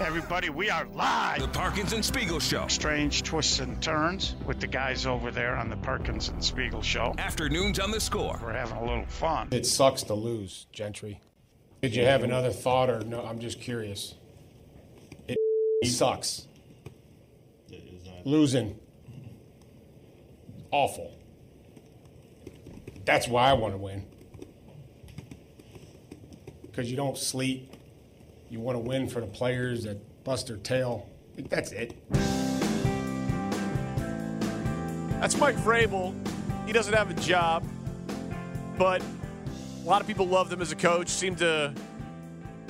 Everybody, we are live. The Parkins and Spiegel Show. Strange twists and turns with the guys over there on the Parkins and Spiegel Show. Afternoons on the score. We're having a little fun. It sucks to lose, Gentry. Did you have another thought or no? I'm just curious. It sucks. Losing. Awful. That's why I want to win. Because you don't sleep. You want to win for the players that bust their tail. That's it. That's Mike Vrabel. He doesn't have a job, but a lot of people love him as a coach. Seem to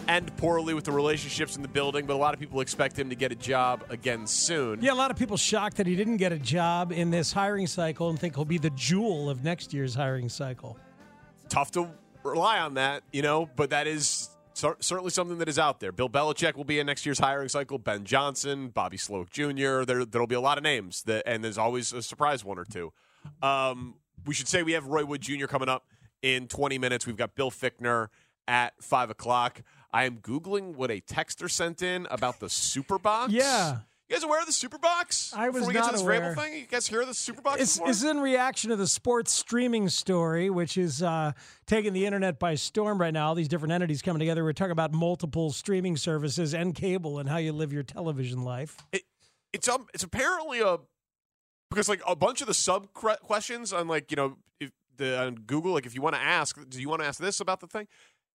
end poorly with the relationships in the building, but a lot of people expect him to get a job again soon. Yeah, a lot of people shocked that he didn't get a job in this hiring cycle and think he'll be the jewel of next year's hiring cycle. Tough to rely on that, you know, but that is cer- certainly something that is out there. Bill Belichick will be in next year's hiring cycle. Ben Johnson, Bobby Slowik Jr. There, there'll be a lot of names, that, and there's always a surprise one or two. Um, we should say we have Roy Wood Jr. coming up in 20 minutes. We've got Bill Fickner at five o'clock. I am googling what a texter sent in about the Super Box. Yeah. You guys aware of the Superbox? I was Before we get not to this aware. Vrabel thing, you guys hear of the Superbox? It's, before? it's in reaction to the sports streaming story, which is uh, taking the internet by storm right now. All these different entities coming together. We're talking about multiple streaming services and cable and how you live your television life. it, it's um it's apparently a because like a bunch of the sub questions on like you know if the on Google like if you want to ask do you want to ask this about the thing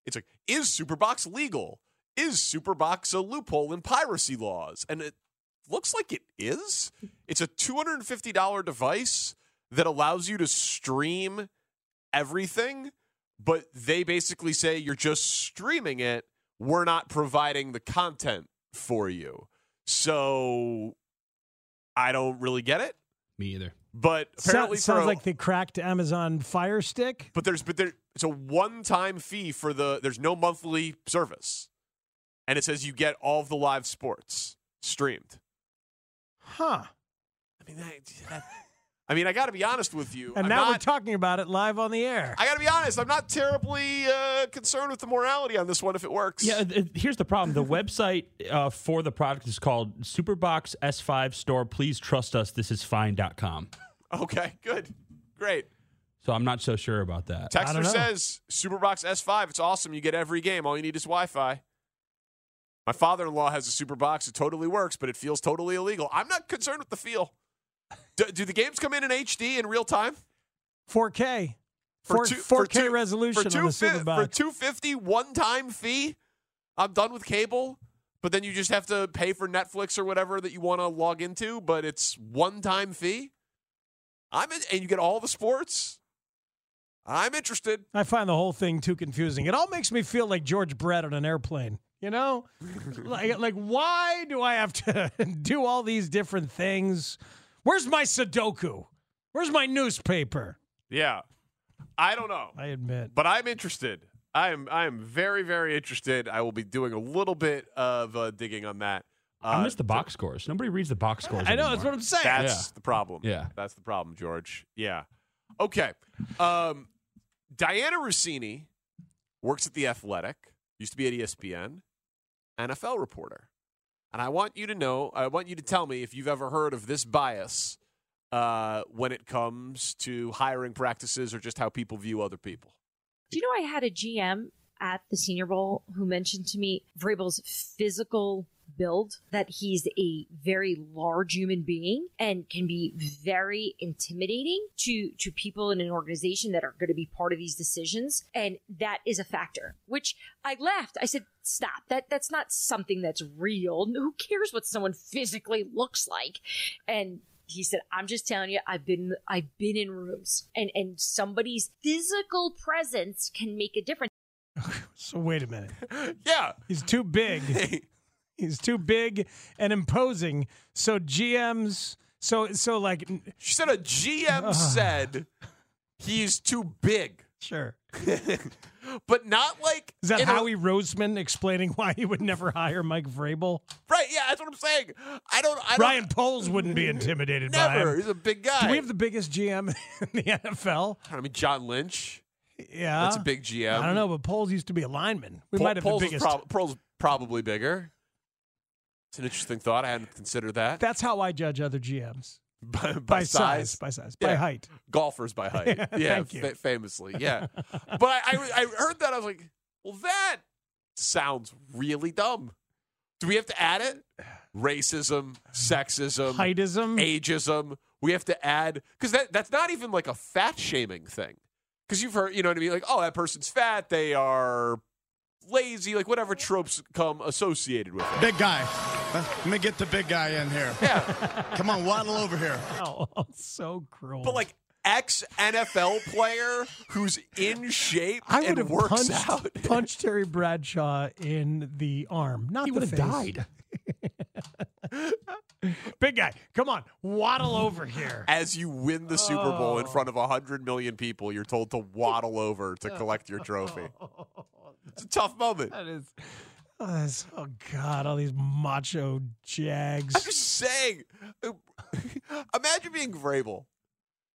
it's like is Superbox legal is Superbox a loophole in piracy laws and it looks like it is it's a two hundred and fifty dollar device that allows you to stream everything but they basically say you're just streaming it we're not providing the content for you so I don't really get it. Me either. But apparently, sounds a- like the cracked Amazon Fire Stick. but there's but there it's a one time fee for the there's no monthly service, and it says you get all of the live sports streamed. Huh. I mean, that, that- I mean, I got to be honest with you. And I'm now we're talking about it live on the air. I got to be honest. I'm not terribly uh, concerned with the morality on this one if it works. Yeah, here's the problem. The website uh, for the product is called Superbox S5 Store. Please trust us. This is fine.com. Okay. Good. Great. So I'm not so sure about that. Texter says Superbox S5. It's awesome. You get every game. All you need is Wi-Fi. My father-in-law has a Superbox. It totally works, but it feels totally illegal. I'm not concerned with the feel. Do, do the games come in in HD in real time? 4K. For 4, two- 4K for two- resolution for on the two. For 250 one-time fee, I'm done with cable. But then you just have to pay for Netflix or whatever that you want to log into. But it's one-time fee. I'm in, and you get all the sports. I'm interested. I find the whole thing too confusing. It all makes me feel like George Brett on an airplane. You know, like like why do I have to do all these different things? Where's my Sudoku? Where's my newspaper? Yeah. I don't know. I admit. But I'm interested. I am I am very very interested. I will be doing a little bit of uh, digging on that. I Uh, miss the box scores. Nobody reads the box scores. I know, that's what I'm saying. That's Yeah. the problem. Yeah. That's the problem, George. Yeah. Okay. Um, Dianna Russini works at The Athletic, used to be at ESPN, NFL reporter. And I want you to know, I want you to tell me if you've ever heard of this bias uh, when it comes to hiring practices or just how people view other people. Do you know I had a GM at the Senior Bowl who mentioned to me Vrabel's physical build, that he's a very large human being and can be very intimidating to to people in an organization that are going to be part of these decisions, and that is a factor. Which I laughed. I said, "Stop! That that's not something that's real. Who cares what someone physically looks like?" And he said, "I'm just telling you, I've been I've been in rooms, and and somebody's physical presence can make a difference." So wait a minute. yeah. He's too big. He's too big and imposing. So GMs, so so like She said a GM ah. said he's too big. Sure. but not like is that in a- Howie Roseman explaining why he would never hire Mike Vrabel? Right, yeah, that's what I'm saying. I don't I don't Ryan Poles wouldn't be intimidated by Never. him. He's a big guy. Do we have the biggest GM in the NFL? I mean John Lynch. Yeah, That's a big GM. I don't know, but Poles used to be a lineman. We Pol- might have Poles the biggest. prob- Poles probably bigger. It's an interesting thought. I hadn't considered that. That's how I judge other GMs. by, by, by size. size, by size, by height. Golfers by height. Yeah, yeah, thank you. fa- famously. Yeah. but I, I, I heard that. I was like, well, that sounds really dumb. Do we have to add it? Racism, sexism, Heightism? ageism. We have to add because that that's not even like a fat shaming thing. Because you've heard, you know what I mean? Like, oh, that person's fat. They are lazy. Like whatever tropes come associated with it. Big guy. Let me get the big guy in here. Yeah. Come on, waddle over here. Oh, so cruel. But like ex NFL player who's in shape I would and have works punched, out. punched Terry Bradshaw in the arm, not He the would have face. died. Big guy, come on, waddle over here. As you win the Super Bowl in Oh. front of 100 million people, you're told to waddle over to collect your trophy. It's a tough moment. That is. Oh, oh, God, all these macho jags. I'm just saying. Imagine being Vrabel.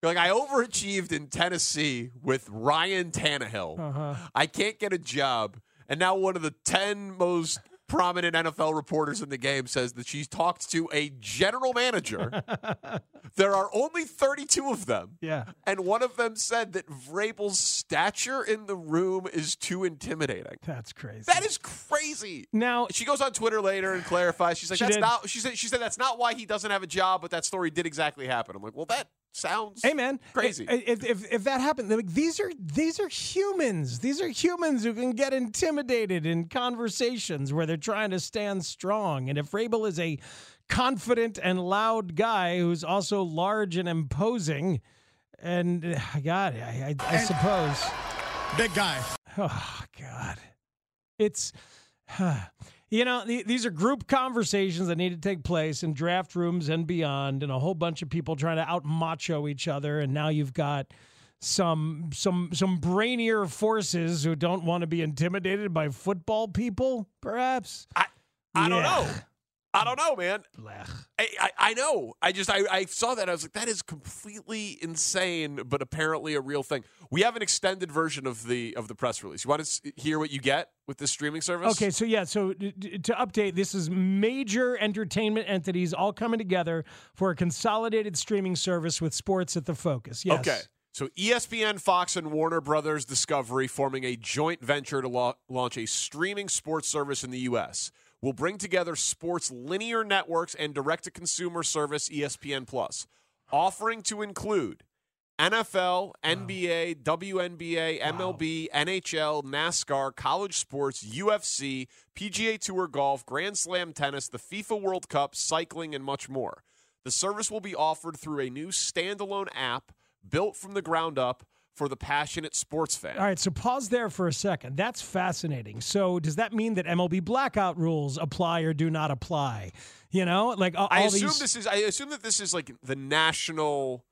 You're like, I overachieved in Tennessee with Ryan Tannehill. Uh-huh. I can't get a job. And now one of the 10 most prominent NFL reporters in the game says that she's talked to a general manager. there are only 32 of them. Yeah. And one of them said that Vrabel's stature in the room is too intimidating. That's crazy. That is crazy. Now She goes on Twitter later and clarifies. She's like, She "That's did. not." She said, "She said that's not why he doesn't have a job, but that story did exactly happen." I'm like, "Well, that sounds Hey man, crazy." If, if, if that happened, like, these are these are humans. These are humans who can get intimidated in conversations where they're trying to stand strong. And if Vrabel is a confident and loud guy who's also large and imposing, and uh, God, I, I, I suppose, Big guy. oh God, it's. You know, the- these are group conversations that need to take place in draft rooms and beyond, and a whole bunch of people trying to out macho each other. And now you've got some some some brainier forces who don't want to be intimidated by football people, perhaps. I I don't know. I don't know, man. I, I, I know. I just I, I saw that. I was like, that is completely insane, but apparently a real thing. We have an extended version of the of the press release. You want to hear what you get with this streaming service? Okay, so yeah, so to update, this is major entertainment entities all coming together for a consolidated streaming service with sports at the focus. Yes. Okay. So ESPN, Fox, and Warner Brothers Discovery forming a joint venture to la- launch a streaming sports service in the U.S. will bring together sports linear networks and direct-to-consumer service E ESPN Plus, offering to include NFL, NBA, WNBA, MLB, NHL, NASCAR, college sports, UFC, PGA Tour golf, Grand Slam tennis, the FIFA World Cup, cycling, and much more. The service will be offered through a new standalone app built from the ground up for the passionate sports fan. All right, so pause there for a second. That's fascinating. So does that mean that MLB blackout rules apply or do not apply? You know, like all, I assume these this is. I assume that this is like the national.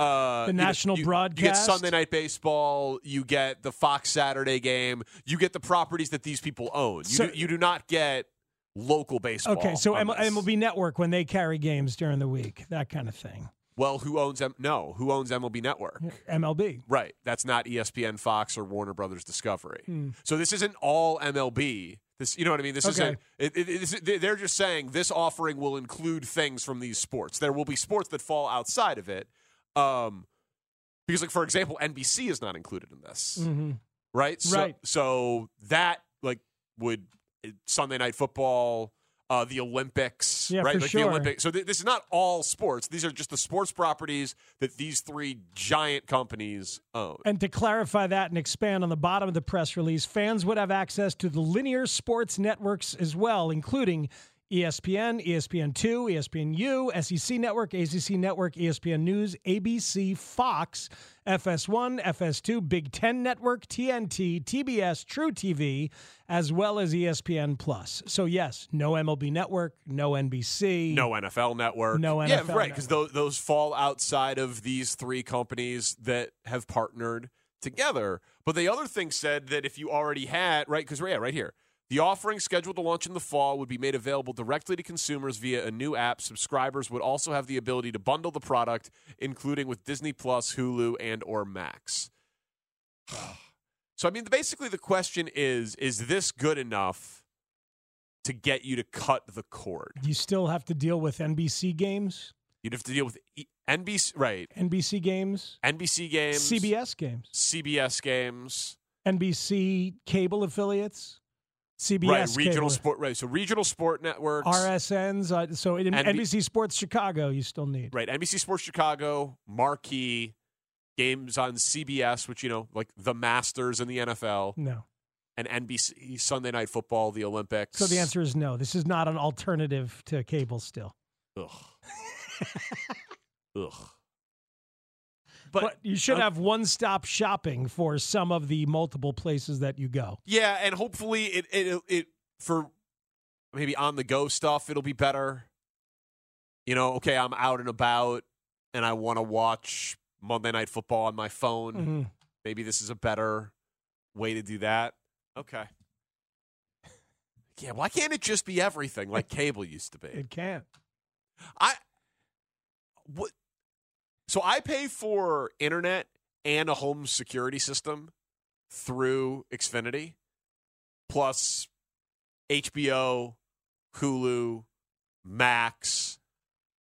Uh, The national you- You get broadcast? Sunday night baseball. You get the Fox Saturday game. You get the properties that these people own. You, So- do, you do not get local baseball. Okay, so M- MLB Network when they carry games during the week, that kind of thing. Well, who owns M- no? Who owns MLB Network? MLB. Right. That's not ESPN, Fox, or Warner Brothers Discovery. Hmm. So this isn't all MLB. This, you know what I mean? This Okay. isn't. It, it, they- they're just saying this offering will include things from these sports. There will be sports that fall outside of it. Um, because, like for example, NBC is not included in this, Mhm. right? So, Right. So that like would Sunday Night Football. Uh, the Olympics, Yeah, right? like sure. the Olympics. So th- this is not all sports. These are just the sports properties that these three giant companies own. And to clarify that and expand on the bottom of the press release, fans would have access to the linear sports networks as well, including ESPN, ESPN2, ESPNU, SEC Network, ACC Network, ESPN News, ABC, Fox, FS1, FS2, Big Ten Network, TNT, TBS, truTV, as well as ESPN Plus. So yes, no MLB Network, no NBC, No NFL network. No NFL. Yeah, right. Because those, those fall outside of these three companies that have partnered together. But the other thing said that if you already had, right, because, yeah, right here. The offering scheduled to launch in the fall would be made available directly to consumers via a new app. Subscribers would also have the ability to bundle the product, including with Disney Plus, Hulu, and or Max. So I mean, basically, the question is: Is this good enough to get you to cut the cord? You still have to deal with NBC games, You'd have to deal with NBC, right? NBC games, NBC games, CBS games, CBS games, NBC cable affiliates, CBS right? Regional cable, sport, right? So regional sport networks, RSNs. Uh, so in NB NBC Sports Chicago, you still need. right? NBC Sports Chicago, marquee games on CBS, which you know, like the Masters in the NFL, No. and NBC Sunday Night Football, the Olympics. So the answer is no. This is not an alternative to cable still. Ugh. Ugh. But, you should have one-stop shopping for some of the multiple places that you go. Yeah, and hopefully it it it for maybe on the go stuff it'll be better. You know, okay, I'm out and about and I want to watch Monday Night Football on my phone. Mhm. Maybe this is a better way to do that. Okay. Yeah, why can't it just be everything like cable used to be? It can't. I what so I pay for internet and a home security system through Xfinity plus HBO, Hulu, Max,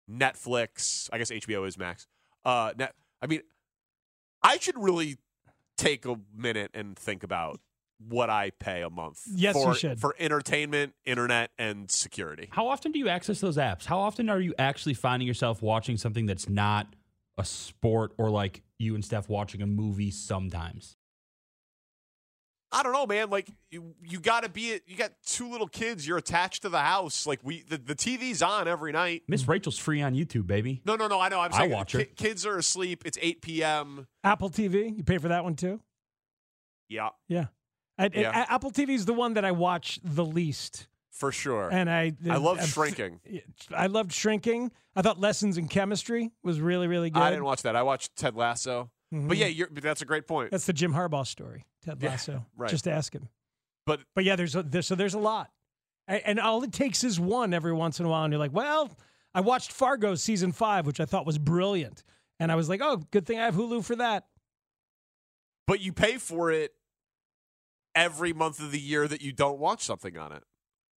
Netflix. I guess HBO is Max. Uh net, I mean I should really take a minute and think about what I pay a month Yes, you should. for entertainment, internet, and security. How often do you access those apps? How often are you actually finding yourself watching something that's not a sport or like you and Steph watching a movie sometimes? I don't know, man. Like you, you got to be. You got two little kids. You're attached to the house. Like we, the, the TV's on every night. Miss Rachel's free on YouTube, baby. No, no, no. I know. I'm I saying watch her. ki- kids are asleep. It's 8 p.m. Apple TV, you pay for that one too? Yeah, Yeah. I, I- Yeah. A- Apple TV is the one that I watch the least. For sure. And I I love I'm- shrinking. I loved shrinking. I thought Lessons in Chemistry was really, really good. I didn't watch that. I watched Ted Lasso. Mhm. But yeah, you're, but that's a great point. That's the Jim Harbaugh story, Ted Yeah, Lasso. right. Just ask him. But but yeah, there's a, there's so there's a lot, and all it takes is one every once in a while, and you're like, well, I watched Fargo season five, which I thought was brilliant, and I was like, oh, good thing I have Hulu for that. but you pay for it every month of the year that you don't watch something on it.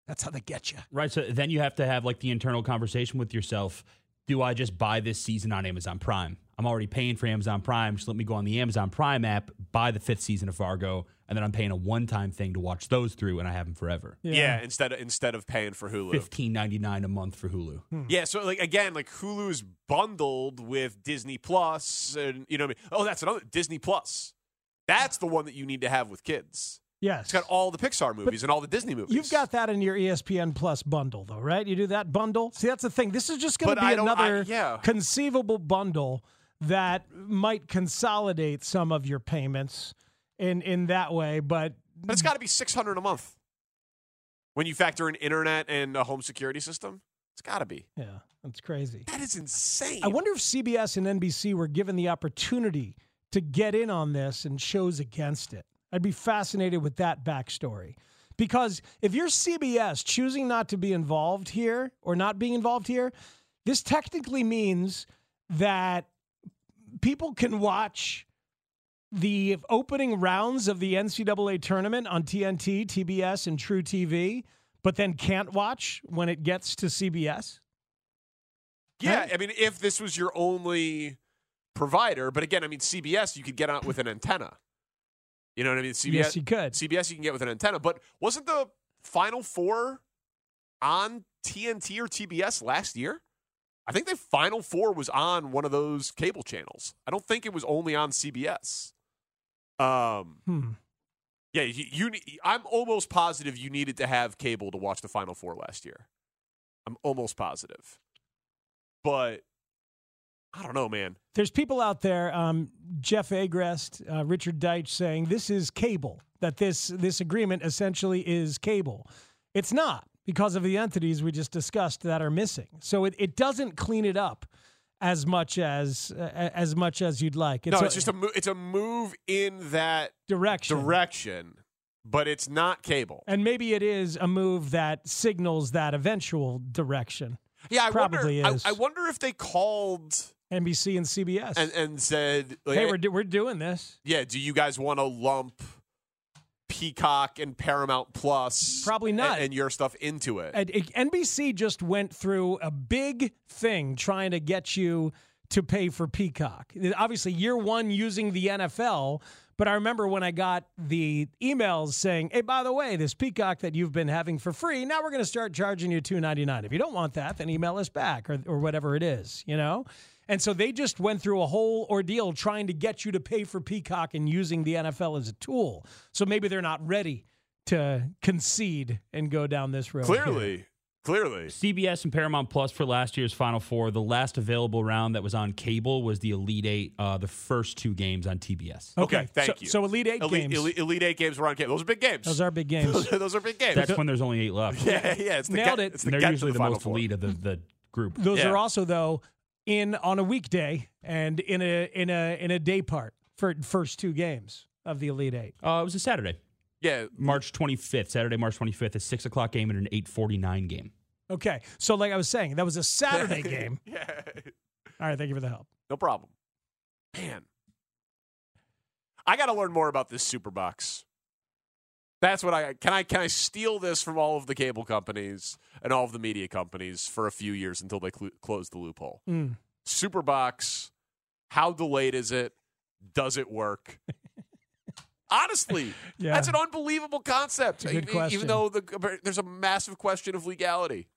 That's how they get you. Right. So then you have to have like the internal conversation with yourself. Do I just buy this season on Amazon Prime? I'm already paying for Amazon Prime. Just let me go on the Amazon Prime app, buy the fifth season of Fargo, and then I'm paying a one time thing to watch those through, and I have them forever. Yeah, instead of instead of paying for Hulu. Fifteen ninety nine a month for Hulu. Hmm. Yeah, so like again, like Hulu's bundled with Disney Plus, and you know what I mean. Oh, that's another Disney Plus. That's the one that you need to have with kids. Yes. It's got all the Pixar movies and all the Disney movies. You've got that in your ESPN Plus bundle, though, right? You do that bundle. See, that's the thing. This is just going to be don't- I- another yeah. conceivable bundle that might consolidate some of your payments in in that way. But But it's got to be six hundred a month when you factor in internet and a home security system. It's got to be. yeah, that's crazy. That is insane. I wonder if CBS and NBC were given the opportunity to get in on this and chose against it. I'd be fascinated with that backstory. Because if you're CBS choosing not to be involved here or not being involved here, this technically means that people can watch the opening rounds of the NCAA tournament on TNT, TBS, and truTV, but then can't watch when it gets to CBS. Yeah, I mean, if this was your only provider, but again, I mean, CBS you could get out with an antenna. You know what I mean? CBS, Yes, you could. CBS you can get with an antenna, but wasn't the Final Four on TNT or TBS last year? I think the Final Four was on one of those cable channels. I don't think it was only on CBS. Um, Hmm. yeah, you, you. I'm almost positive you needed to have cable to watch the Final Four last year. I'm almost positive, but I don't know, man. There's people out there, um, Jeff Agrest, uh, Richard Deitch, saying this is cable. That this this agreement essentially is cable. It's not because of the entities we just discussed that are missing. So it, it doesn't clean it up as much as uh, as much as you'd like. no, a- it's just a mo- it's a move in that direction. direction, but it's not cable. and maybe it is a move that signals that eventual direction. Yeah, I probably wonder. is. I, I wonder if they called NBC and CBS and and said, like, hey, we're do- we're doing this. yeah, do you guys want to lump Peacock and Paramount Plus, Probably not. and, and your stuff into it? And it- NBC just went through a big thing trying to get you to pay for Peacock. Obviously, year one using the NFL, but I remember when I got the emails saying, "Hey, by the way, this Peacock that you've been having for free, now we're going to start charging you two ninety nine. If you don't want that, then email us back or or whatever it is, you know." And so they just went through a whole ordeal trying to get you to pay for Peacock and using the NFL as a tool. So maybe they're not ready to concede and go down this road. here. clearly, clearly. CBS and Paramount Plus for last year's Final Four. The last available round that was on cable was the Elite Eight. Uh, the first two games on TBS. Okay, thank so, you. So Elite Eight Elite, games. Elite, Elite Eight games were on cable. Those are big games. Those are big games. Those are, those are big games. That's when there's only eight left. yeah, yeah. It's the Nailed get- it. It's And the they're usually to the, Final most Four. elite of the, the group. Those Yeah. are also though in on a weekday and in a in a in a day part for first two games of the Elite Eight. Uh, it was a Saturday, Yeah, March 25th, Saturday, March 25th, a six o'clock game and an 8:49 game. Okay, so like I was saying, that was a Saturday game. yeah. All right, thank you for the help. No problem. Man, I got to learn more about this super box. That's what I can. I can I steal this from all of the cable companies and all of the media companies for a few years until they cl- close the loophole. Mm. Superbox, how delayed is it? Does it work? Honestly, Yeah. that's an unbelievable concept. Even, even though the, there's a massive question of legality.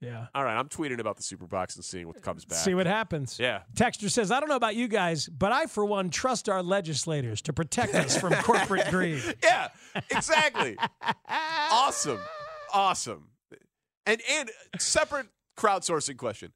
Yeah. All right, I'm tweeting about the Superbox and seeing what comes back. See what happens. Yeah. Texter says, I don't know about you guys, but I, for one, trust our legislators to protect us from corporate greed. Yeah, exactly. awesome, awesome. And and separate crowdsourcing question: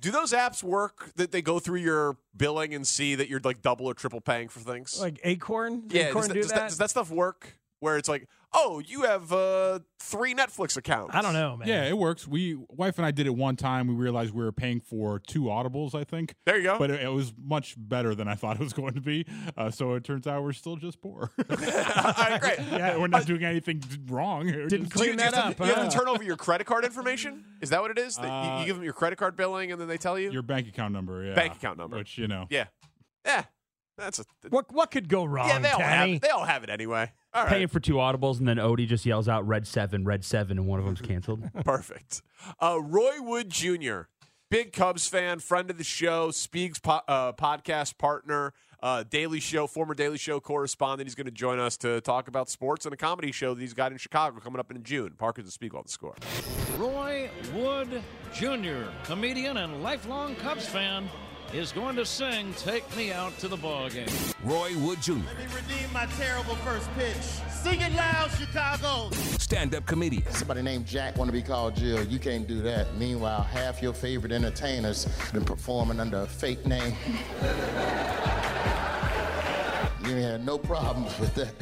Do those apps work that they go through your billing and see that you're like double or triple paying for things? Like Acorn? yeah, Acorn does that, do does, that, does that stuff work? Where it's like, oh, you have uh, three Netflix accounts. I don't know, man. Yeah, it works. We wife and I did it one time. We realized we were paying for two audibles. I think. There you go. But it, it was much better than I thought it was going to be. Uh, so it turns out we're still just poor. All right, great. yeah, we're not doing anything wrong. We're Didn't just- Do you, clean you that have to, up. you have to turn over your credit card information? Is that what it is? That you, Uh, you give them your credit card billing and then they tell you? your bank account number. Yeah, Bank account number. Which you know. yeah, yeah. That's a What what could go wrong, yeah. They all Kenny? have they all have it anyway. All right. Paying for two audibles, and then Odie just yells out "Red Seven, Red 7, and one of them's canceled. Perfect. Uh, Roy Wood Jr., big Cubs fan, friend of the show, Speaks po- uh, podcast partner, uh, Daily Show, former Daily Show correspondent. He's going to join us to talk about sports and a comedy show that he's got in Chicago coming up in June. Parker's to speak on the score. Roy Wood Jr., comedian and lifelong Cubs fan, is going to sing Take Me Out to the Ball Game. Roy Wood Jr., Let me redeem my terrible first pitch. Sing it loud, Chicago. stand up comedian. Somebody named Jack want to be called Jill. You can't do that. Meanwhile, half your favorite entertainers been performing under a fake name. you had no problems with that.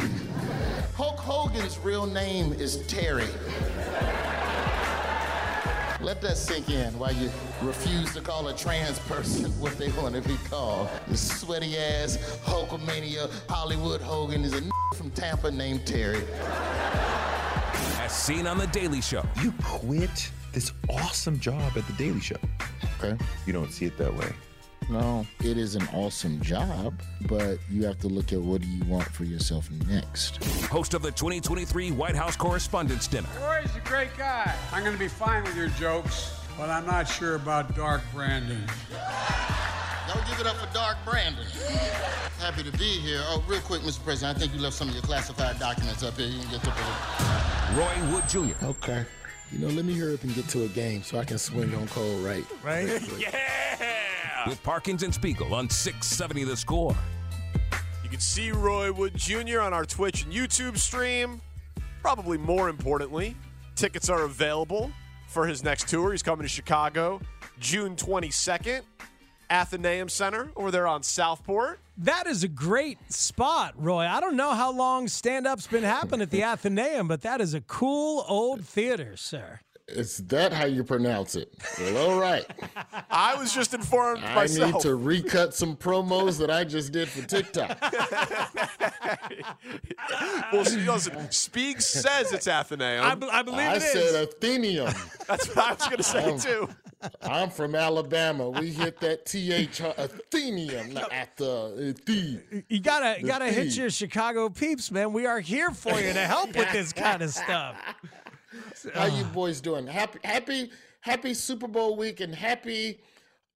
Hulk Hogan's real name is Terry. Let that sink in while you refuse to call a trans person what they want to be called. The sweaty ass Hulkamania Hollywood Hogan is a from Tampa named Terry. As seen on The Daily Show. You quit this awesome job at The Daily Show. Okay. You don't see it that way. No, it is an awesome job, but you have to look at what do you want for yourself next. Host of the 2023 White House Correspondents' Dinner. Roy's a great guy. I'm going to be fine with your jokes, but I'm not sure about Dark Brandon. Don't give it up for Dark Brandon. Happy to be here. Oh, real quick, Mr. President, I think you left some of your classified documents up here. You can get to Roy Wood Jr., Okay. You know, let me hurry up and get to a game so I can swing on Cole right. Right? yeah! With Parkins and Spiegel on 670 The Score. You can see Roy Wood Jr. on our Twitch and YouTube stream. Probably more importantly, tickets are available for his next tour. He's coming to Chicago June 22nd, Athenaeum Center over there on Southport. That is a great spot, Roy. I don't know how long stand up's been happening at the Athenaeum, but that is a cool old theater, sir. Is that how you pronounce it? Well, all right. I was just informed I myself. need to recut some promos that I just did for TikTok. well, see, listen, Speak says it's Athenaeum. I, be- I believe it's I it is. said Athenium. That's what I was going to say, I'm- too. I'm from Alabama. We hit that TH Athenium, not at the uh, the. You gotta The gotta hit your Chicago peeps, man. We are here for you to help with this kind of stuff. How you boys doing? Happy, happy, happy Super Bowl week and happy.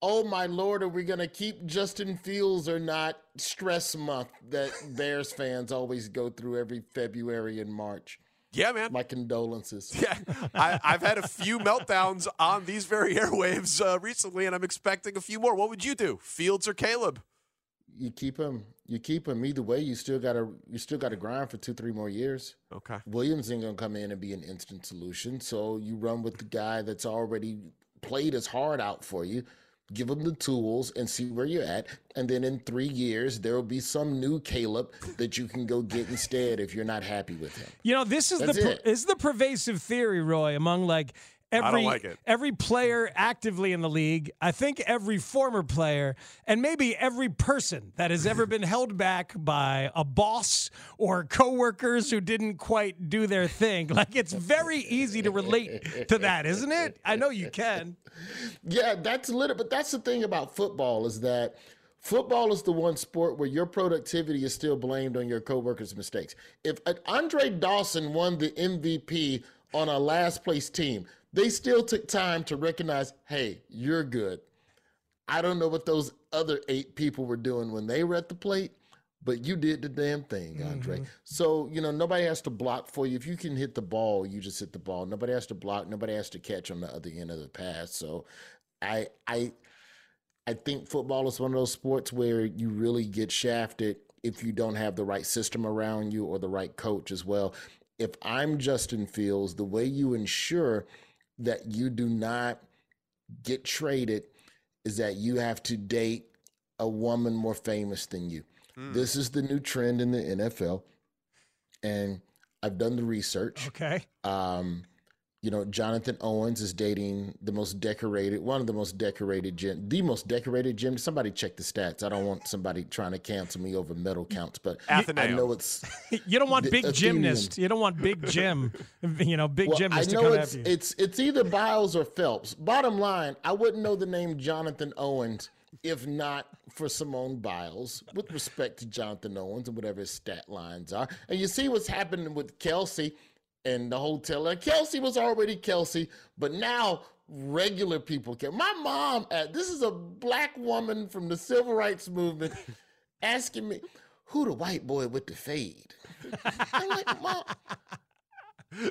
Oh my lord, are we gonna keep Justin Fields or not? Stress month that Bears fans always go through every February and March. Yeah, man. My condolences. Yeah, I, I've had a few meltdowns on these very airwaves uh, recently, and I'm expecting a few more. What would you do, Fields or Caleb? You keep him. You keep him. Either way, you still gotta. You still gotta grind for two, three more years. Okay. Williams ain't gonna come in and be an instant solution. So you run with the guy that's already played his heart out for you. Give him the tools and see where you're at. And then in three years, there will be some new Caleb that you can go get instead if you're not happy with him. You know, this is That's the it. this is the pervasive theory, Roy, among like every like it. every player actively in the league. I think every former player and maybe every person that has ever been held back by a boss or coworkers who didn't quite do their thing. Like it's very easy to relate to that, isn't it? I know you can. Yeah, that's a little, but that's the thing about football is that football is the one sport where your productivity is still blamed on your coworkers' mistakes. If Andre Dawson won the MVP on a last place team, they still took time to recognize, hey, you're good. I don't know what those other eight people were doing when they were at the plate, but you did the damn thing, Andre. Mm-hmm. So, you know, nobody has to block for you. If you can hit the ball, you just hit the ball. Nobody has to block, nobody has to catch on the other end of the pass. So I I I think football is one of those sports where you really get shafted if you don't have the right system around you or the right coach as well. If I'm Justin Fields, the way you ensure that you do not get traded is that you have to date a woman more famous than you. This is the new trend in the NFL. And I've done the research. Okay. Um, you know, Jonathan Owens is dating the most decorated, one of the most decorated gym, the most decorated gym. Somebody check the stats. I don't want somebody trying to cancel me over medal counts, but I Athenaeum. know it's You don't want The big Athenian. gymnast. You don't want big gym. You know, big well, gymnast I to know come it's after you. it's it's either Biles or Phelps. Bottom line, I wouldn't know the name Jonathan Owens if not for Simone Biles. With respect to Jonathan Owens and whatever his stat lines are, and you see what's happening with Kelce and the hotel. Like, Kelce was already Kelce, but now regular people care. My mom, uh, this is a black woman from the civil rights movement, asking me, "Who the white boy with the fade?" I'm like, Mom,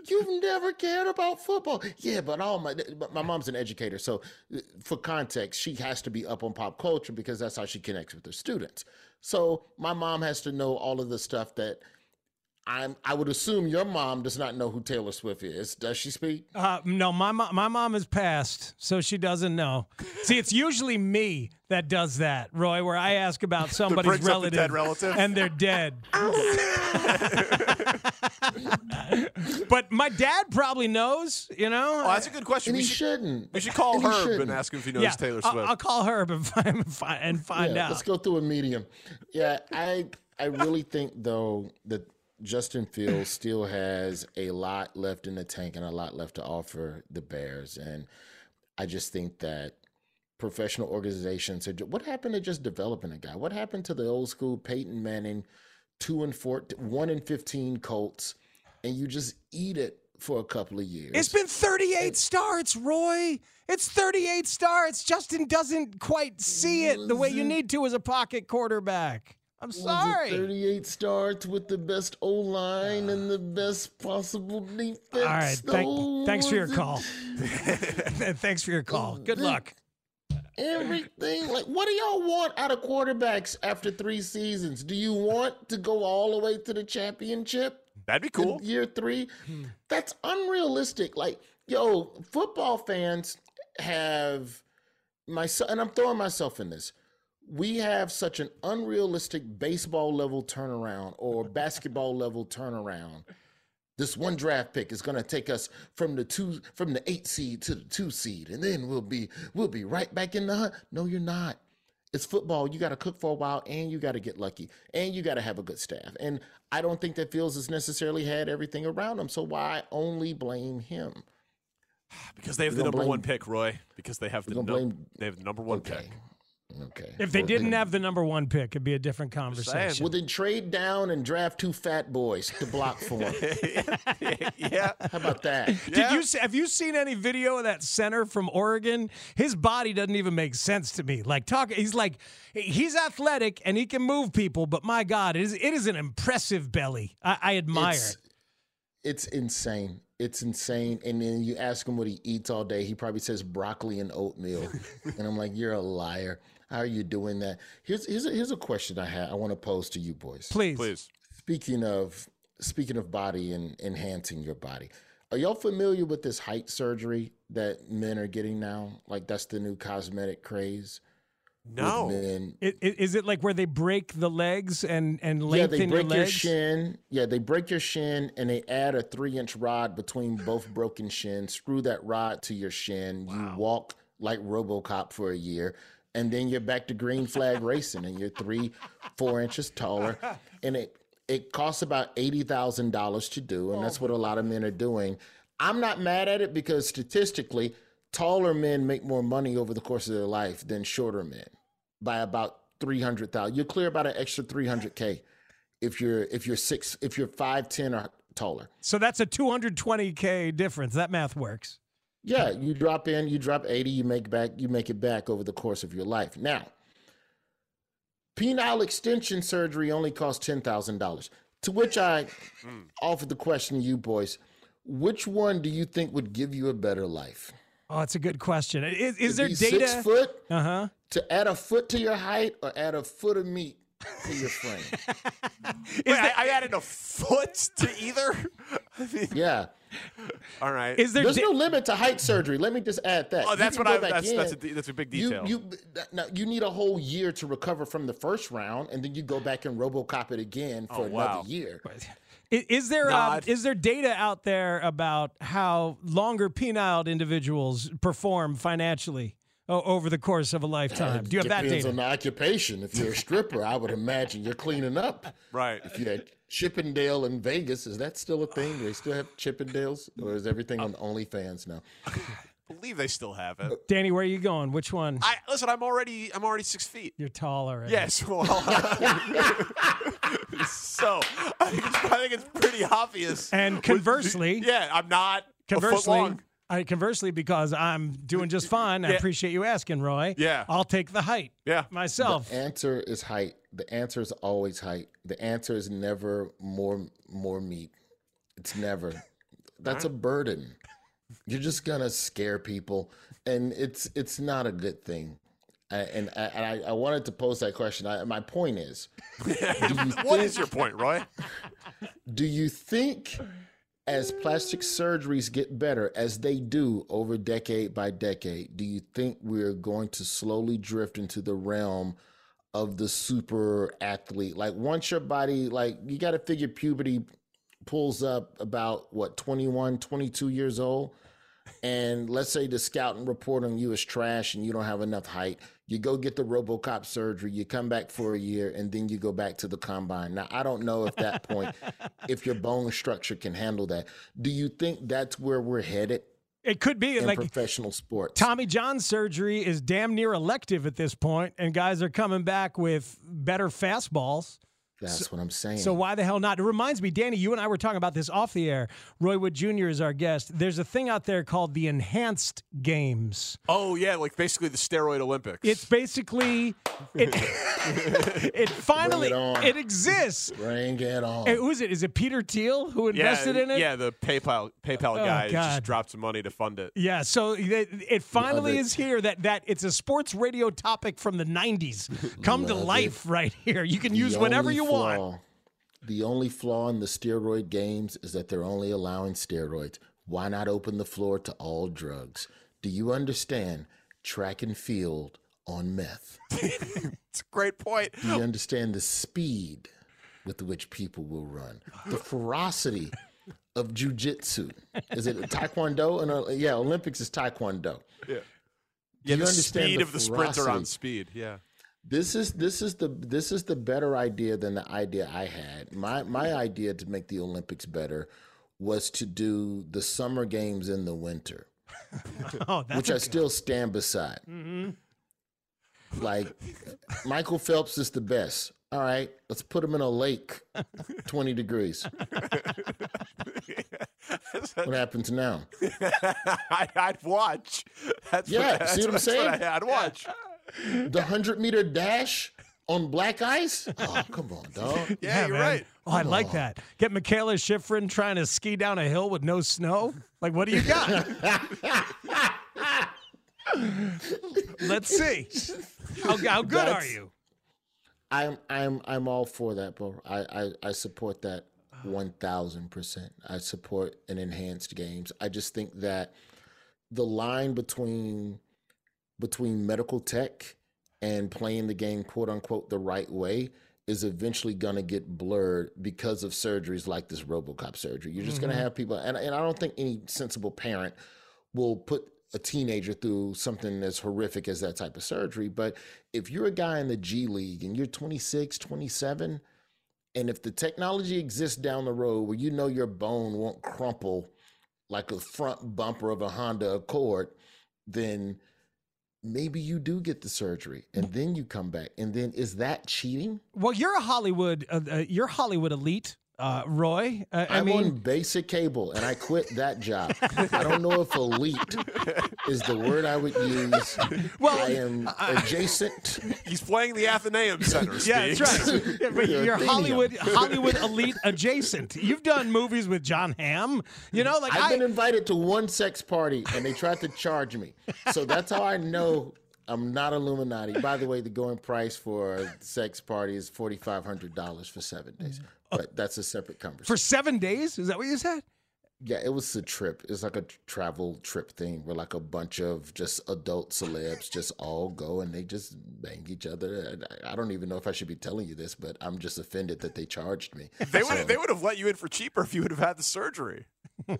You've never cared about football. Yeah, but all my but my mom's an educator, so uh, for context, she has to be up on pop culture because that's how she connects with her students. So my mom has to know all of the stuff that I'm. I would assume your mom does not know who Taylor Swift is. Does she speak? Uh, no, my mo- my mom has passed, so she doesn't know. See, it's usually me that does that, Roy, where I ask about somebody's brings the relative, dead relative? and they're dead. but my dad probably knows, you know. Oh, that's a good question. And we he should, shouldn't. We should call And he Herb and ask him if he knows yeah, Taylor I'll- Swift. I'll, call Herb and find, find- and find Yeah, out. Let's go through a medium. Yeah, I I really think though that Justin Fields still has a lot left in the tank and a lot left to offer the Bears, and I just think that professional organizations are. What happened to just developing a guy? What happened to the old school Peyton Manning, two and four, one and fifteen Colts, and you just eat it for a couple of years? It's been 38 starts, Roy. It's 38 starts. Justin doesn't quite see it the way you need to as a pocket quarterback. I'm Was sorry. 38 starts with the best O line and the best possible defense. All right. Thank, though? thanks for your it call. thanks for your call. Good luck. Everything like what do y'all want out of quarterbacks after three seasons? Do you want to go all the way to the championship? That'd be cool. year three. That's unrealistic. Like, yo, football fans have myself, and I'm throwing myself in this. We have such an unrealistic baseball level turnaround or basketball level turnaround. This one draft pick is going to take us from the two, from the eight seed to the two seed, and then we'll be, we'll be right back in the hunt. No, you're not. It's football. You got to cook for a while, and you got to get lucky, and you got to have a good staff. And I don't think that Fields has necessarily had everything around him. So why only blame him? Because they have We're the number one pick, Roy. Because they have the We're gonna blame- they have the number one pick. Okay. If they Well, didn't then- have the number one pick, it'd be a different conversation. well, then trade down and draft two fat boys to block for him. yeah. How about that? Did you see, have you seen any video of that center from Oregon? His body doesn't even make sense to me. Like talk, he's like he's athletic and he can move people, but my God, it is it is an impressive belly. I, I admire It's, it. it's insane. It's insane. And then you ask him what he eats all day. He probably says broccoli and oatmeal. and I'm like, you're a liar. How are you doing that? Here's here's a, here's a question I had. I want to pose to you boys. Please, please. Speaking of speaking of body and enhancing your body, are y'all familiar with this height surgery that men are getting now? Like that's the new cosmetic craze. No. men I- i- Is it like where they break the legs and and lengthen Yeah, lengthen they break your your, legs? shin. Yeah, they break your shin and they add a three inch rod between both broken shins. Screw that rod to your shin. You walk like Robocop for a year, and then you're back to green flag racing, and you're three, four inches taller. And it it costs about eighty thousand dollars to do, and that's what a lot of men are doing. I'm not mad at it because statistically, taller men make more money over the course of their life than shorter men by about three hundred thousand. You're clear about an extra three hundred k if you're if you're six if you're five ten or taller. So that's a 220k difference. That math works. Yeah, you drop in, you drop eighty, you make back, you make it back over the course of your life. Now, penile extension surgery only costs ten thousand dollars. To which I offered the question to you boys: Which one do you think would give you a better life? Oh, it's a good question. Is, is there be data? Six foot. Uh huh. To add a foot to your height or add a foot of meat to your frame. Wait, I, I added a foot to either. I mean, yeah. All right. There's no limit to height surgery. Let me just add that. Oh, that's what I- that's- in. that's a that's a big detail. You, now you need a whole year to recover from the first round, and then you go back and RoboCop it again for Oh, wow. another year. Is there No, uh, is there data out there about how longer penile individuals perform financially o- over the course of a lifetime? Do you have that Depends data? on the occupation. If you're a stripper, I would imagine you're cleaning up. Right. If you had Chippendale in Vegas, is that still a thing? Do they still have Chippendales, or is everything on OnlyFans now? believe they still have it. Danny, where are you going? Which one? I listen. I'm already. I'm already six feet. You're taller. Yes. Well, so I think, it's, I think it's pretty obvious. And conversely, yeah, I'm not a foot Conversely, long. I, conversely, because I'm doing just fine, I appreciate you asking, Roy. Yeah. I'll take the height. Yeah. Myself. The answer is height. The answer is always height. The answer is never more more meat. It's never. That's a burden. You're just gonna scare people, and it's it's not a good thing. I, and I, and I, I wanted to pose that question. I, my point is, do you What is your point, Roy? do you think as plastic surgeries get better as they do over decade by decade do you think we're going to slowly drift into the realm of the super athlete? Like once your body like you got to figure puberty pulls up about what 21 22 years old and let's say the scouting report on you is trash and you don't have enough height you go get the robocop surgery you come back for a year and then you go back to the combine. Now i don't know if that point if your bone structure can handle that. Do you think that's where we're headed It could be in like professional sports? Tommy John surgery is damn near elective at this point, and guys are coming back with better fastballs. That's what I'm saying. So why the hell not? It reminds me, Danny, you and I were talking about this off the air. Roy Wood Jr. is our guest. There's a thing out there called the Enhanced Games. Oh yeah, like basically the steroid Olympics. It's basically it. it finally Bring it on. it exists. Bring it on. Hey, who is it? Is it Peter Thiel who invested yeah, in it? Yeah, the PayPal PayPal Oh, guy God. just dropped some money to fund it. Yeah, so it, it finally Love it. is here that that it's a sports radio topic from the 90s come to Love life right here. You can The use whatever only you flaw- want. The only flaw in the steroid games is that they're only allowing steroids. Why not open the floor to all drugs? Do you understand track and field on meth? It's a great point. Do you understand the speed with which people will run? The ferocity of jujitsu. Is it taekwondo? And uh, yeah, Olympics is taekwondo. Yeah. Do Yeah, you the understand speed the of the sprinter on speed. Yeah. This is this is the this is the better idea than the idea I had. My my idea to make the Olympics better was to do the summer games in the winter, Oh, that's which I good- still stand beside. Mhm. Like Michael Phelps is the best. All right, let's put him in a lake, twenty degrees. what happens now? I, I'd watch. That's Yeah, what, that's, see what I'm that's saying? I, I'd watch. The hundred meter dash on black ice? Oh, come on, dog. Yeah, you're man. right. Oh, I Come like on. that. Get Mikaela Shiffrin trying to ski down a hill with no snow. Like, what do you got? Let's see. How, how good are you? I'm I'm I'm all for that, bro. I I, I support that one thousand percent. I support an enhanced games. I just think that the line between between medical tech and playing the game quote unquote the right way is eventually gonna get blurred because of surgeries like this RoboCop surgery. You're just Mm-hmm. gonna have people, and and I don't think any sensible parent will put a teenager through something as horrific as that type of surgery. But if you're a guy in the G League and you're 26, 27, and if the technology exists down the road where you know your bone won't crumple like a front bumper of a Honda Accord, then maybe you do get the surgery and then you come back. And then is that cheating? Well, you're a Hollywood, uh, uh, you're Hollywood elite, uh, Roy. Uh, I I'm mean, on basic cable and I quit that job. I don't know if elite is the word I would use. Well, I am adjacent. He's playing the Athenaeum Center. yeah, that's right. Yeah, but You're you're Hollywood, Hollywood elite adjacent. You've done movies with Jon Hamm. You know, like I've I, been invited to one sex party and they tried to charge me. So that's how I know I'm not Illuminati. By the way, the going price for a sex party is forty five hundred dollars for seven days. But that's a separate conversation. for seven days. Is that what you said? Yeah, it was a trip. It's like a travel trip thing where like a bunch of just adult celebs just all go and they just bang each other. And I- I don't even know if I should be telling you this, but I'm just offended that they charged me. They would So- they would have let you in for cheaper if you would have had the surgery. if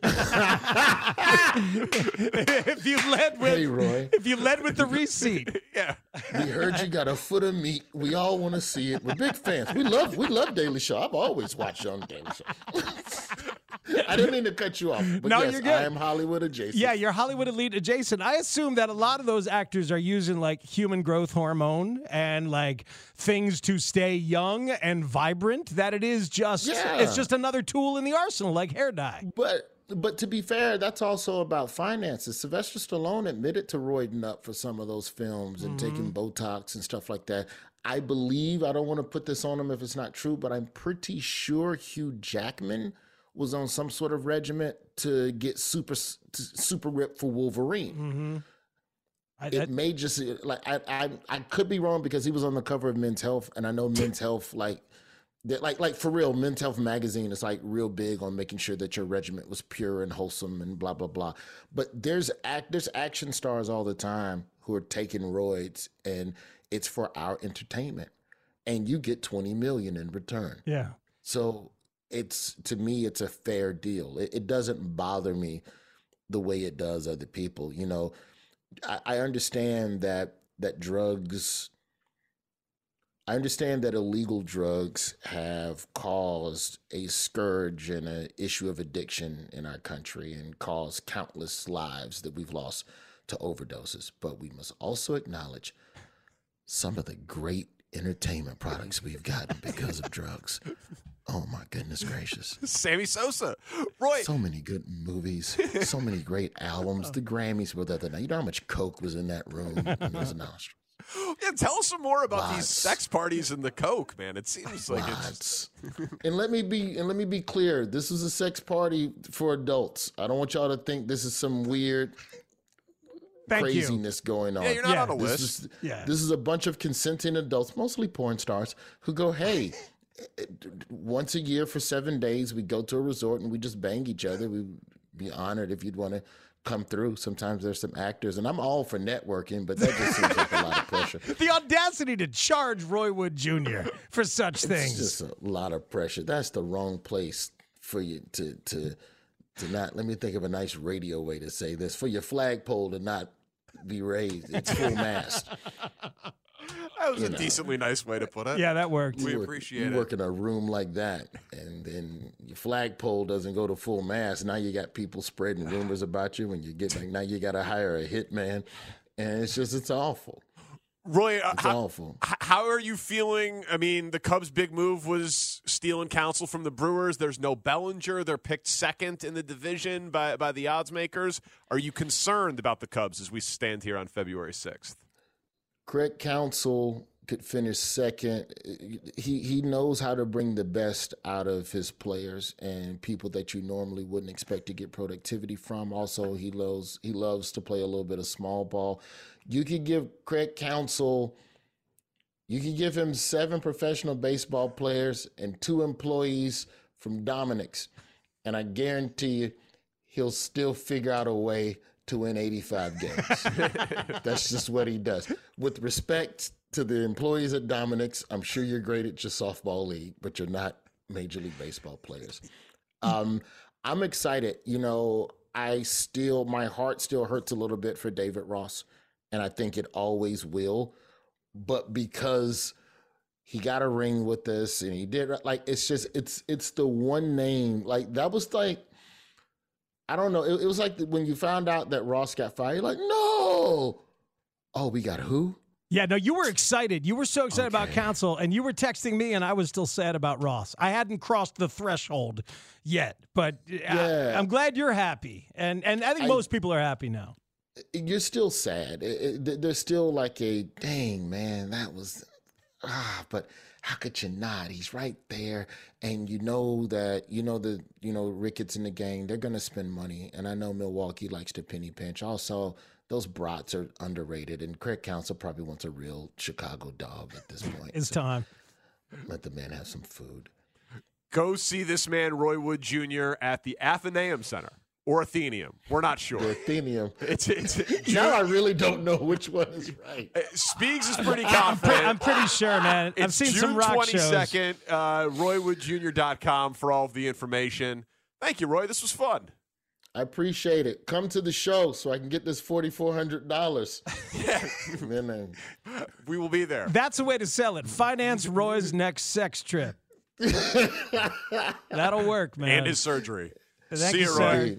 you led with, Hey, Roy. if you led with the receipt. Yeah. We heard you got a foot of meat. We all want to see it. We're big fans. We love we love Daily Show. I've always watched you on Daily Show. I didn't mean to cut you off, but No, yes, you're good. I am Hollywood adjacent. Yeah, you're Hollywood elite adjacent. I assume that a lot of those actors are using like human growth hormone and like things to stay young and vibrant. That it is just Yeah. it's just another tool in the arsenal, like hair dye. But but to be fair, that's also about finances. Sylvester Stallone admitted to roiding up for some of those films and taking mm-hmm. Botox and stuff like that. I believe I don't want to put this on him if it's not true, but I'm pretty sure Hugh Jackman was on some sort of regiment to get super to super ripped for Wolverine. Mm-hmm. I, It may just like I, I I could be wrong because he was on the cover of Men's Health, and I know Men's Health like that like like for real, Men's Health magazine is like real big on making sure that your regiment was pure and wholesome and blah blah blah. But there's act there's action stars all the time who are taking roids, and it's for our entertainment, and you get twenty million in return. yeah. So it's to me, it's a fair deal. It, it doesn't bother me the way it does other people. You know, I, I understand that that drugs. I understand that illegal drugs have caused a scourge and an issue of addiction in our country and caused countless lives that we've lost to overdoses. But we must also acknowledge some of the great entertainment products we've gotten because of drugs. Oh my goodness gracious. Sammy Sosa. Roy. So many good movies, so many great albums. The Grammys were the other night. You know how much coke was in that room in those nostrils? Yeah, tell us some more about these sex parties and the coke, man. It seems like it's and let me be and let me be clear. This is a sex party for adults. I don't want y'all to think this is some weird Thank you. craziness going on. Yeah, you're not on a this list. Is, Yeah. This is a bunch of consenting adults, mostly porn stars, who go, "Hey, once a year for 7 days we go to a resort and we just bang each other. We'd be honored if you'd want to come through. Sometimes there's some actors and I'm all for networking, but that just seems like a lot of pressure. The audacity to charge Roy Wood Jr. for such It's things. just a lot of pressure. That's the wrong place for you to to to not. Let me think of a nice radio way to say this. For your flagpole to not be raised, it's full mast. that was you a know. decently nice way to put it. Yeah, that worked. We You work- appreciate you it. work in a room like that, and then your flagpole doesn't go to full mast. Now you got people spreading rumors about you, and you get like now you got to hire a hitman, and it's just it's awful. Roy, uh, It's how, awful. how are you feeling? I mean, the Cubs' big move was stealing Counsell from the Brewers. There's no Bellinger. They're picked second in the division by, by the odds makers. Are you concerned about the Cubs as we stand here on February 6th? Craig Counsell could finish second. He he knows how to bring the best out of his players and people that you normally wouldn't expect to get productivity from. Also, he loves he loves to play a little bit of small ball. You could give Craig Counsell you could give him seven professional baseball players and two employees from Dominick's, and I guarantee you he'll still figure out a way to win 85 games. That's just what he does. With respect to the employees at Dominick's, I'm sure you're great at your softball league, but you're not Major League Baseball players. Um, I'm excited. You know, I still, my heart still hurts a little bit for David Ross, and I think it always will. But because he got a ring with us and he did like it's just it's it's the one name like that was like I don't know. It, it was like when you found out that Ross got fired. You're like, no. Oh, we got who? Yeah, no, you were excited. You were so excited about Counsell and you were texting me, and I was still sad about Ross. I hadn't crossed the threshold yet, but uh, Yeah. I, am glad you're happy, and and I think I- most people are happy now. You're still sad. It- it- there's still like a dang man. That was ah, but how could you not? He's right there, and you know that you know the you know Ricketts and the gang. They're gonna spend money, and I know Milwaukee likes to penny pinch. Also, those brats are underrated, and Craig Counsell probably wants a real Chicago dog at this point. It's So time. Let the man have some food. Go see this man, Roy Wood Jr., at the Athenaeum Center or Athenium. We're not sure. The Athenaeum. It's, it's, now I really don't know which one is right. Speaks is pretty I'm, pre- confident. I'm pretty sure, man. I've It's seen June some rock shows. 22nd, uh, RoyWoodJr.com for all of the information. Thank you, Roy. This was fun. I appreciate it. Come to the show so I can get this forty four hundred dollars. Yeah. We will be there. That's a way to sell it. Finance Roy's next sex trip. That'll work, man. And his surgery. Thank See you, you, sir.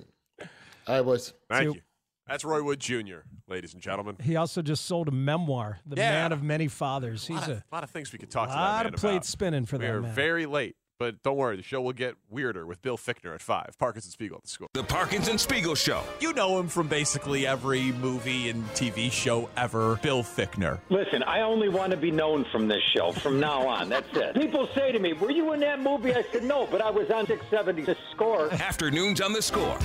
Roy. All right, boys. Thank See you. That's Roy Wood Jr., ladies and gentlemen. He also just sold a memoir, The Yeah. Man of Many Fathers. A He's lot, a lot of things we could talk to that lot man of plates about. spinning for we that are man. very late, but don't worry. The show will get weirder with Bill Fichtner at 5. Parkins and Spiegel at the score. The Parkins and Spiegel Show. You know him from basically every movie and TV show ever. Bill Fichtner. Listen, I only want to be known from this show from now on. That's it. People say to me, Were you in that movie? I said, No, but I was on 670 The Score. Afternoons on the score.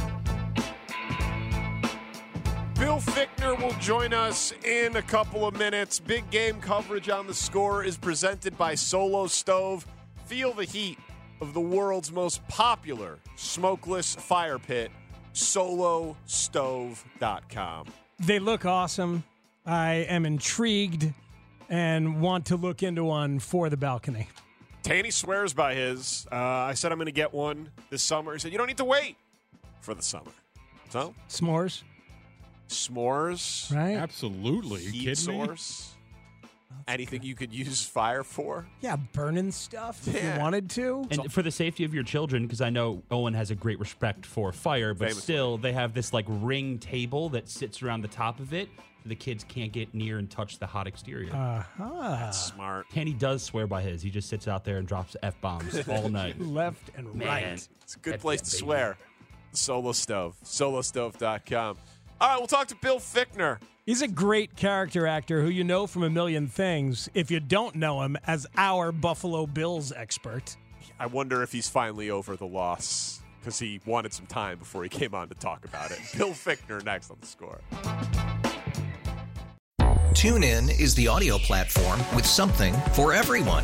Bill Fichtner will join us in a couple of minutes. Big game coverage on the score is presented by Solo Stove. Feel the heat of the world's most popular smokeless fire pit, solostove.com. They look awesome. I am intrigued and want to look into one for the balcony. Tanny swears by his. Uh, I said I'm going to get one this summer. He said, You don't need to wait for the summer. So, S'mores, s'mores, right? Absolutely. You heat kidding me? source. anything you could use fire for. Yeah, burning stuff if Yeah. you wanted to. And for the safety of your children, because I know Owen has a great respect for fire, but Famously. still, they have this like ring table that sits around the top of it. So the kids can't get near and touch the hot exterior. Uh-huh. Smart. Tanny does swear by his. He just sits out there and drops f bombs all night. Left and Man. right. It's a good That's place that to baby. swear. Solo Stove. Solostove.com. All right, we'll talk to Bill Fichtner. He's a great character actor who you know from a million things if you don't know him as our Buffalo Bills expert. I wonder if he's finally over the loss because he wanted some time before he came on to talk about it. Bill Fichtner next on the score. TuneIn is the audio platform with something for everyone.